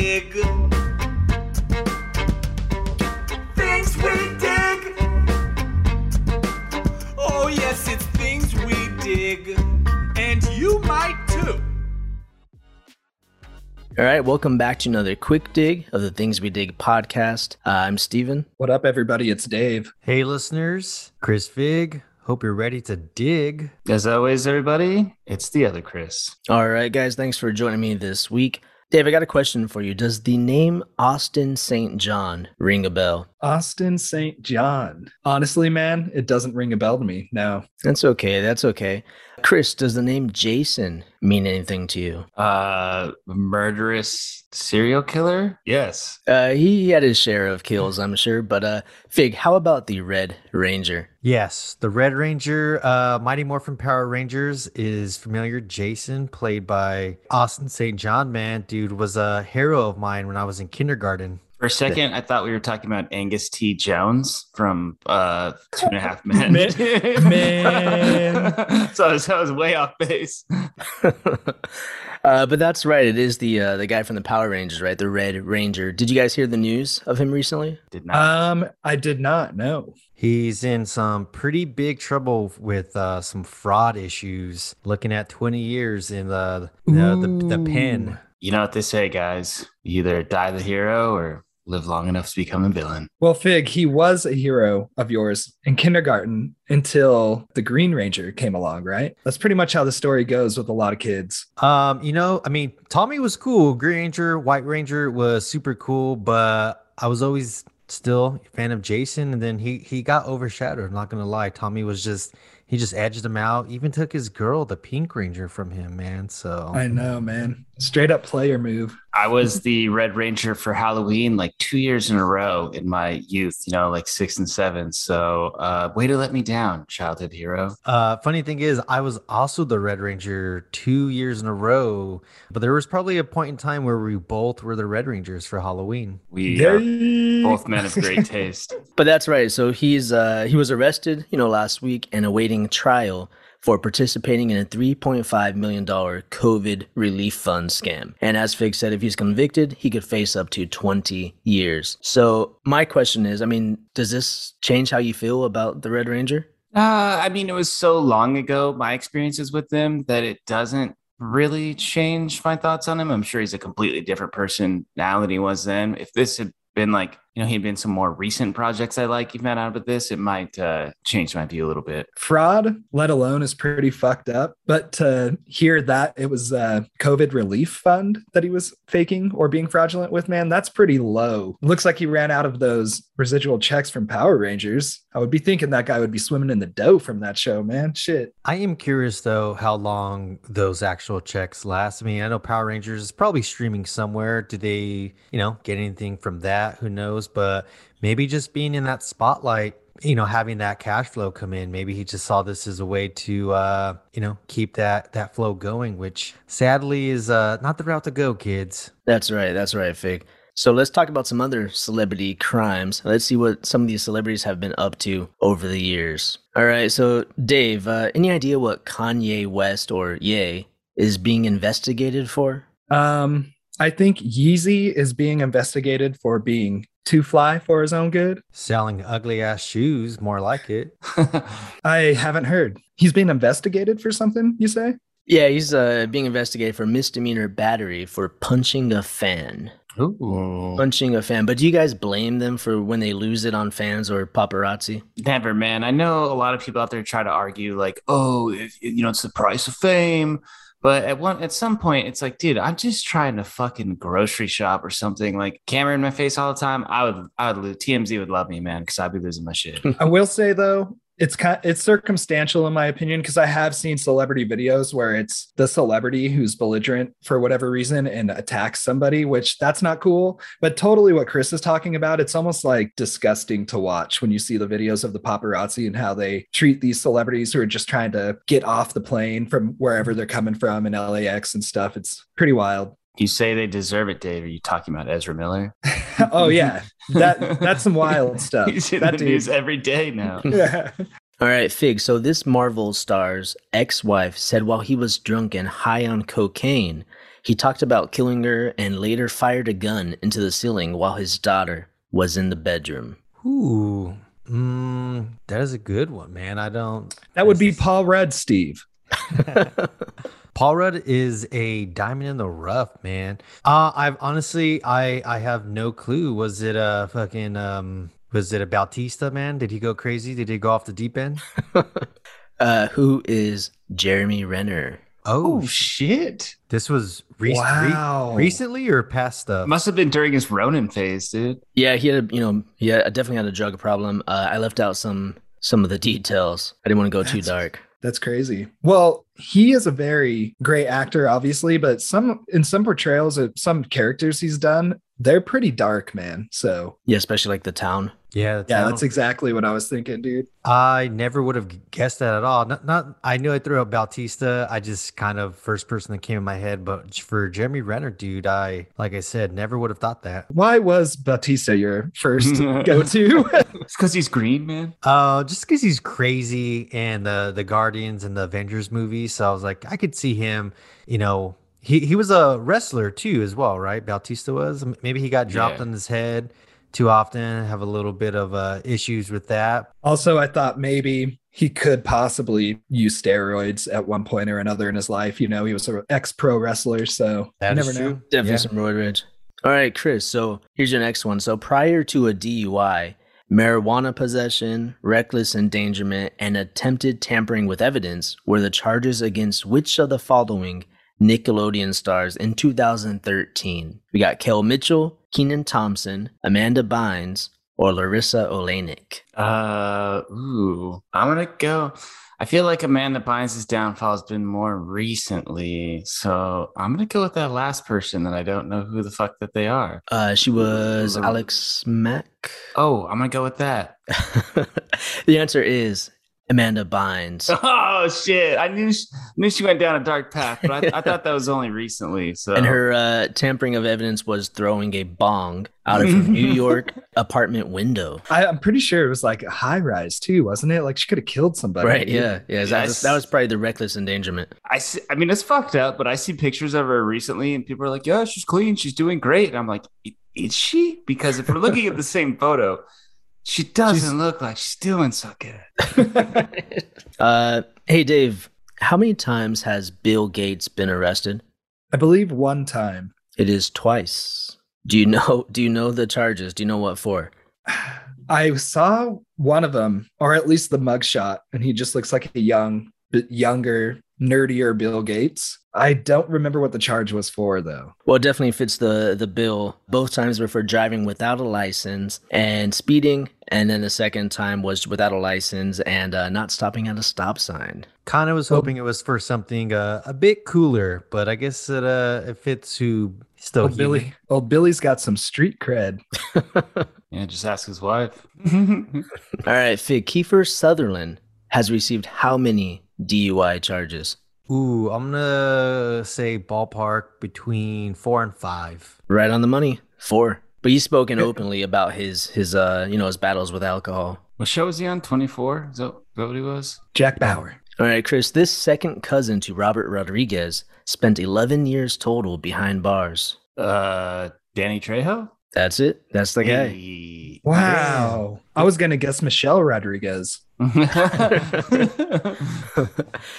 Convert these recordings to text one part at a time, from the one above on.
dig. Things we dig. Oh, yes, it's things we dig. And you might too. All right, welcome back to another quick dig of the Things We Dig podcast. Uh, I'm Steven. What up, everybody? It's Dave. Hey, listeners, Chris Fig. Hope you're ready to dig. As always, everybody, it's the other Chris. All right, guys, thanks for joining me this week. Dave, I got a question for you. Does the name Austin St. John ring a bell? Austin St. John. Honestly, man, it doesn't ring a bell to me. No. That's okay. That's okay. Chris, does the name Jason mean anything to you? Uh, murderous serial killer? Yes. Uh, he had his share of kills, I'm sure. But uh, Fig, how about the Red Ranger? Yes, the Red Ranger, uh, Mighty Morphin Power Rangers is familiar. Jason, played by Austin St. John, man, dude, was a hero of mine when I was in kindergarten. For a second, I thought we were talking about Angus T. Jones from uh, Two and a Half Men. Man- man. so I was, I was way off base. uh, but that's right. It is the uh, the guy from the Power Rangers, right? The Red Ranger. Did you guys hear the news of him recently? Did not. Um, I did not know. He's in some pretty big trouble with uh, some fraud issues. Looking at 20 years in the the, the, the pen. you know what they say, guys? You either die the hero or live long enough to become a villain. Well, Fig, he was a hero of yours in kindergarten until the Green Ranger came along, right? That's pretty much how the story goes with a lot of kids. Um, you know, I mean, Tommy was cool. Green Ranger, White Ranger was super cool, but I was always still a fan of Jason, and then he he got overshadowed. I'm not gonna lie, Tommy was just he just edged him out. Even took his girl, the Pink Ranger, from him, man. So I know, man. Straight up player move. I was the Red Ranger for Halloween like two years in a row in my youth, you know, like six and seven. So, uh, way to let me down, childhood hero. Uh, funny thing is, I was also the Red Ranger two years in a row, but there was probably a point in time where we both were the Red Rangers for Halloween. We are both men of great taste. But that's right. So he's uh, he was arrested, you know, last week and awaiting trial for participating in a $3.5 million COVID relief fund scam. And as Fig said, if he's convicted, he could face up to 20 years. So my question is, I mean, does this change how you feel about the Red Ranger? Uh, I mean, it was so long ago, my experiences with them, that it doesn't really change my thoughts on him. I'm sure he's a completely different person now than he was then. If this had been like, you know, he'd been some more recent projects I like even out of this, it might uh, change my view a little bit. Fraud, let alone, is pretty fucked up. But to hear that it was a COVID relief fund that he was faking or being fraudulent with, man, that's pretty low. Looks like he ran out of those residual checks from Power Rangers. I would be thinking that guy would be swimming in the dough from that show, man. Shit. I am curious though how long those actual checks last. I mean, I know Power Rangers is probably streaming somewhere. Do they, you know, get anything from that? Who knows? But maybe just being in that spotlight, you know, having that cash flow come in. Maybe he just saw this as a way to, uh, you know, keep that that flow going, which sadly is uh, not the route to go, kids. That's right. That's right, Fig. So let's talk about some other celebrity crimes. Let's see what some of these celebrities have been up to over the years. All right. So, Dave, uh, any idea what Kanye West or Ye is being investigated for? Um, I think Yeezy is being investigated for being too fly for his own good. Selling ugly ass shoes, more like it. I haven't heard. He's being investigated for something, you say? Yeah, he's uh, being investigated for misdemeanor battery for punching a fan. Ooh. Punching a fan. But do you guys blame them for when they lose it on fans or paparazzi? Never, man. I know a lot of people out there try to argue like, oh, it, it- you know, it's the price of fame. But at one at some point, it's like, dude, I'm just trying to fucking grocery shop or something. Like camera in my face all the time. I would, I would. TMZ would love me, man, because I'd be losing my shit. I will say though, it's kind it's circumstantial in my opinion because I have seen celebrity videos where it's the celebrity who's belligerent for whatever reason and attacks somebody, which that's not cool. But totally what Chris is talking about, it's almost like disgusting to watch when you see the videos of the paparazzi and how they treat these celebrities who are just trying to get off the plane from wherever they're coming from in LAX and stuff. It's pretty wild. You say they deserve it, Dave. Are you talking about Ezra Miller? oh yeah, that that's some wild stuff. He's in that the dude. news every day now. Yeah. All right, Fig. So this Marvel star's ex-wife said while he was drunk and high on cocaine, He talked about killing her and later fired a gun into the ceiling while his daughter was in the bedroom. Ooh, mm, that is a good one, man. I don't. That would be Paul Rudd, Steve. Paul Rudd is a diamond in the rough, man. Uh, I've honestly, I, I have no clue. Was it a fucking, um, was it a Bautista, man? Did he go crazy? Did he go off the deep end? Uh, who is Jeremy Renner? Oh, Oh shit! this was re- Wow. recently or past stuff? Must have been during his Ronin phase, dude. Yeah, he had a, you know, he had, definitely had a drug problem. Uh, I left out some some of the details. I didn't want to go too dark. That's crazy. Well, he is a very great actor, obviously, but some in some portrayals of some characters he's done, they're pretty dark, man. So Yeah, especially like the town. yeah, the yeah, town. that's exactly what I was thinking, dude. I never would have guessed that at all. Not, not. I knew I threw out Bautista. I just kind of first person that came in my head. But for Jeremy Renner, dude, I like I said, never would have thought that. Why was Bautista your first go to? It's because he's green, man. Uh, just because he's crazy and the the Guardians and the Avengers movies. So I was like, I could see him. You know, he he was a wrestler too, as well, right? Bautista was. Maybe he got dropped Yeah. on his head too often. Have a little bit of uh issues with that. also, I thought maybe he could possibly use steroids at one point or another in his life. You know, he was an ex pro wrestler, so That you is never know. Definitely Yeah. some roid rage. All right, Chris. So here's your next one. So prior to a DUI, marijuana possession, reckless endangerment, and attempted tampering with evidence were the charges against which of the following Nickelodeon stars in 2013? We got Kel Mitchell, Kenan Thompson, Amanda Bynes, or Larisa Oleynik. Uh, ooh, I'm gonna go. I feel like a man that Amanda Bynes' downfall has been more recently, so I'm gonna go with that last person that I don't know who the fuck that they are. Uh, she was Alex Mack. Oh, I'm gonna go with that. the answer is Amanda Bynes. Oh shit! I knew she, knew she went down a dark path, but I, I thought that was only recently. So And her uh, tampering of evidence was throwing a bong out of her New York apartment window. I, I'm pretty sure it was like a high rise too, wasn't it? Like she could have killed somebody. Right? dude. Yeah. Yeah. That, was, that was probably the reckless endangerment. I see, I mean, it's fucked up, but I see pictures of her recently, and people are like, "Yeah, she's clean, she's doing great." And I'm like, "I- "Is she?" Because if we're looking at the same photo, she doesn't She's- look like she's doing so good. uh, hey, Dave, how many times has Bill Gates been arrested? I believe one time. It is twice. Do you know? Do you know the charges? Do you know what for? I saw one of them, or at least the mugshot, and he just looks like a young, bit younger, nerdier Bill Gates. I don't remember what the charge was for, though. Well, it definitely fits the the bill. Both times were for driving without a license and speeding, and then the second time was without a license and uh, not stopping at a stop sign. Kind of was Well- hoping it was for something uh, a bit cooler, but I guess it uh it fits who still Old Billy, old Billy's got some street cred. Yeah, just ask his wife. All right, Fig. Kiefer Sutherland has received how many DUI charges? Ooh, I'm gonna say ballpark between four and five. Right on the money. Four. But he's spoken openly about his his uh you know his battles with alcohol. what show was he on? 24? Is that, is that what he was? Jack Bauer. All right, Chris. This second cousin to Robert Rodriguez spent 11 years total behind bars. Uh, Danny Trejo. That's it. That's the guy. Hey. Wow. I was going to guess Michelle Rodriguez. he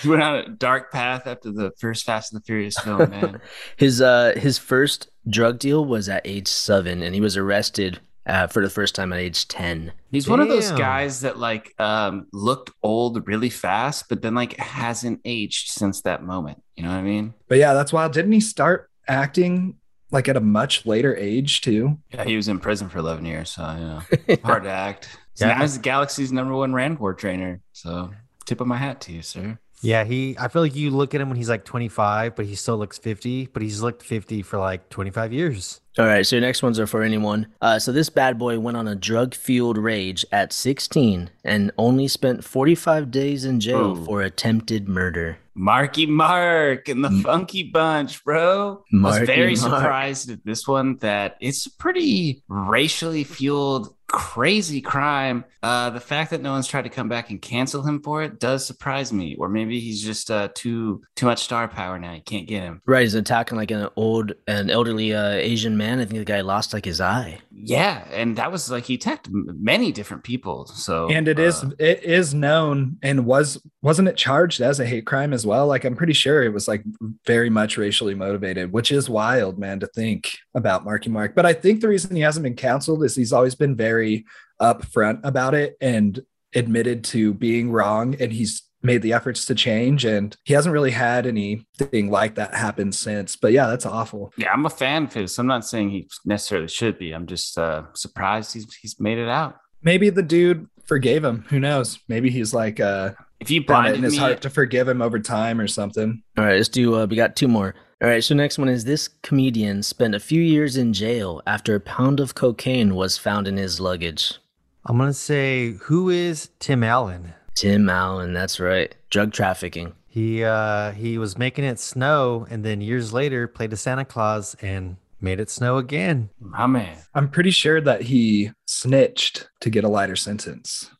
went on a dark path after the first Fast and the Furious film, man. His uh his first drug deal was at age seven, and he was arrested uh, for the first time at age 10. He's one of those guys that like um looked old really fast, but then like hasn't aged since that moment. You know what I mean? But yeah, that's wild. Didn't he start acting like at a much later age, too? Yeah, he was in prison for 11 years, so you know, hard to act. So Yeah. now he's the Galaxy's number one Rancor trainer. So tip of my hat to you, sir. Yeah, he. I feel like you look at him when he's like 25, but he still looks 50. But he's looked 50 for like 25 years. All right, so your next ones are for anyone. Uh, so this bad boy went on a drug-fueled rage at 16 and only spent 45 days in jail Oh. for attempted murder. Marky Mark and the Funky Bunch, bro. I Marky was very Mark. surprised at this one that it's a pretty racially fueled, crazy crime. Uh, the fact that no one's tried to come back and cancel him for it does surprise me. Or maybe maybe he's just uh, too too much star power now. You can't get him. Right, he's attacking like an old, an elderly uh, Asian man. I think the guy lost like his eye. Yeah, and that was like he attacked many different people. So and it is uh, it is known and was wasn't it charged as a hate crime as well like i'm pretty sure it was like very much racially motivated which is wild man to think about marky mark but i think the reason he hasn't been canceled is he's always been very upfront about it and admitted to being wrong and he's made the efforts to change and he hasn't really had anything like that happen since but yeah that's awful yeah, I'm a fan of his. I'm not saying he necessarily should be. I'm just uh, surprised he's he's made it out. maybe the dude forgave him who knows maybe he's like uh If you found it in blinded his me, heart to forgive him over time or something All right, let's do. Uh, we got two more. All right, so next one is this comedian spent a few years in jail after a pound of cocaine was found in his luggage. I'm gonna say who is Tim Allen? Tim Allen, that's right. Drug trafficking. He uh he was making it snow and then years later played a Santa Claus and made it snow again. my man. I'm pretty sure that he snitched to get a lighter sentence.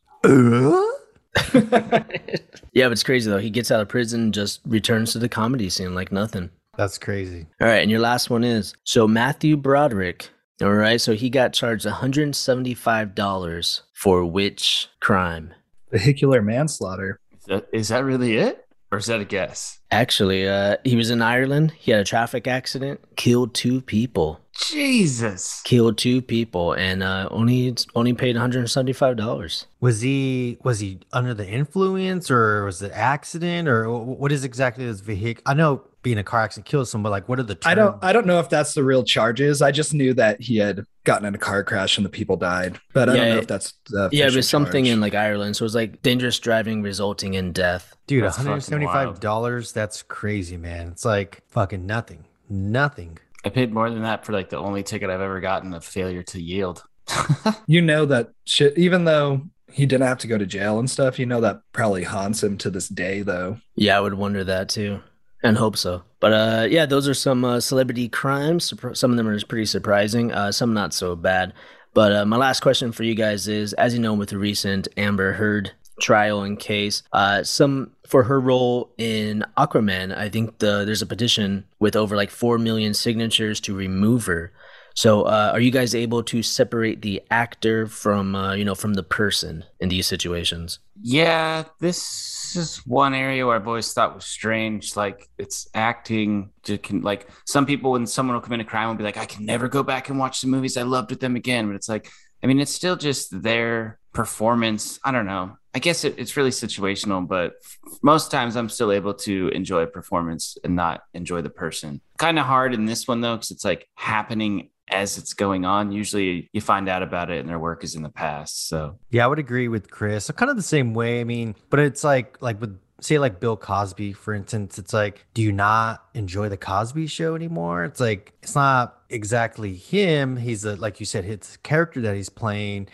Yeah, but it's crazy though. He gets out of prison, and just returns to the comedy scene like nothing. That's crazy. All right, and your last one is so Matthew Broderick. All right, so he got charged $175 for which crime? Vehicular manslaughter. Is that, is that really it, or is that a guess? Actually, uh, he was in Ireland. He had a traffic accident, killed two people. Jesus. Killed two people, and uh, only only paid one hundred seventy five dollars. Was he was he under the influence or was it accident or what is exactly this vehicle? I know being a car accident kills someone, but like what are the terms? I don't I don't know if that's the real charges. I just knew that he had gotten in a car crash and the people died. But I don't know if that's the Yeah, it official was something charge. in like Ireland, so it was like dangerous driving resulting in death. Dude, $175, that's crazy, man. It's like fucking nothing. Nothing. I paid more than that for like the only ticket I've ever gotten of failure to yield. you know that shit even though he didn't have to go to jail and stuff, you know that probably haunts him to this day though. Yeah, I would wonder that too, and hope so. But uh, yeah, those are some uh, celebrity crimes. Some of them are pretty surprising. Uh, some not so bad. But uh, my last question for you guys is: as you know, with the recent Amber Heard trial and case, uh, some for her role in Aquaman, I think the there's a petition with over like four million signatures to remove her. So, uh, are you guys able to separate the actor from uh, you know from the person in these situations? Yeah, this is one area where I've always thought was strange. Like it's acting. To can like some people when someone will commit a crime will be like, I can never go back and watch the movies I loved with them again. But it's like, I mean, it's still just their performance. I don't know. I guess it, it's really situational, but most times I'm still able to enjoy performance and not enjoy the person. Kind of hard in this one though, because it's like happening as it's going on. Usually you find out about it and their work is in the past. So Yeah, I would agree with Chris. Kind of the same way. I mean, but it's like like with say like Bill Cosby, for instance, it's like, do you not enjoy the Cosby show anymore? It's like it's not exactly him. He's a like you said, his character that he's playing.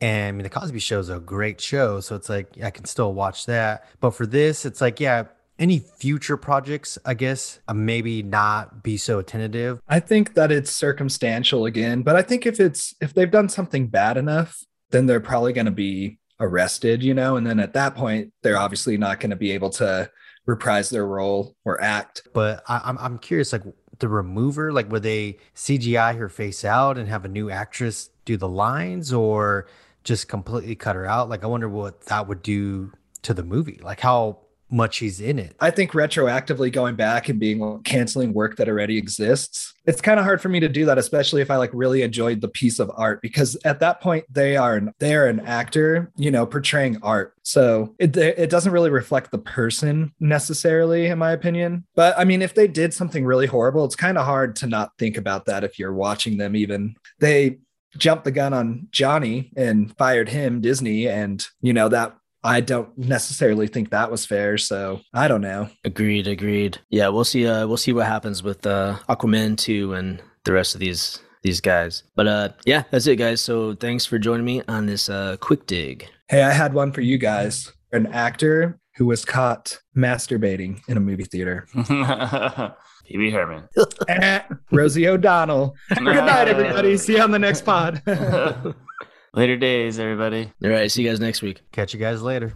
And I mean the Cosby show is a great show. So it's like I can still watch that. But for this, it's like, yeah, any future projects, I guess, uh, maybe not be so attentive. I think that it's circumstantial again, but I think if it's if they've done something bad enough, then they're probably going to be arrested, you know, and then at that point they're obviously not going to be able to reprise their role or act. But I, I'm I'm curious, like the remover, like would they CGI her face out and have a new actress do the lines, or just completely cut her out? Like I wonder what that would do to the movie, like how much he's in it. I think retroactively going back and being canceling work that already exists. It's kind of hard for me to do that, especially if I like really enjoyed the piece of art, because at that point they are an, they are an actor, you know, portraying art. So it it doesn't really reflect the person necessarily, in my opinion. But I mean, if they did something really horrible, it's kind of hard to not think about that if you're watching them. Even they jumped the gun on Johnny and fired him, Disney, and you know that I don't necessarily think that was fair. So I don't know. Agreed, agreed. Yeah, we'll see. Uh, we'll see what happens with uh, Aquaman two and the rest of these these guys. But uh, yeah, that's it, guys. So thanks for joining me on this uh, quick dig. Hey, I had one for you guys. An actor who was caught masturbating in a movie theater. Pee Herman. Rosie O'Donnell. Good night, everybody. See you on the next pod. Later days, everybody. All right, see you guys next week. Catch you guys later.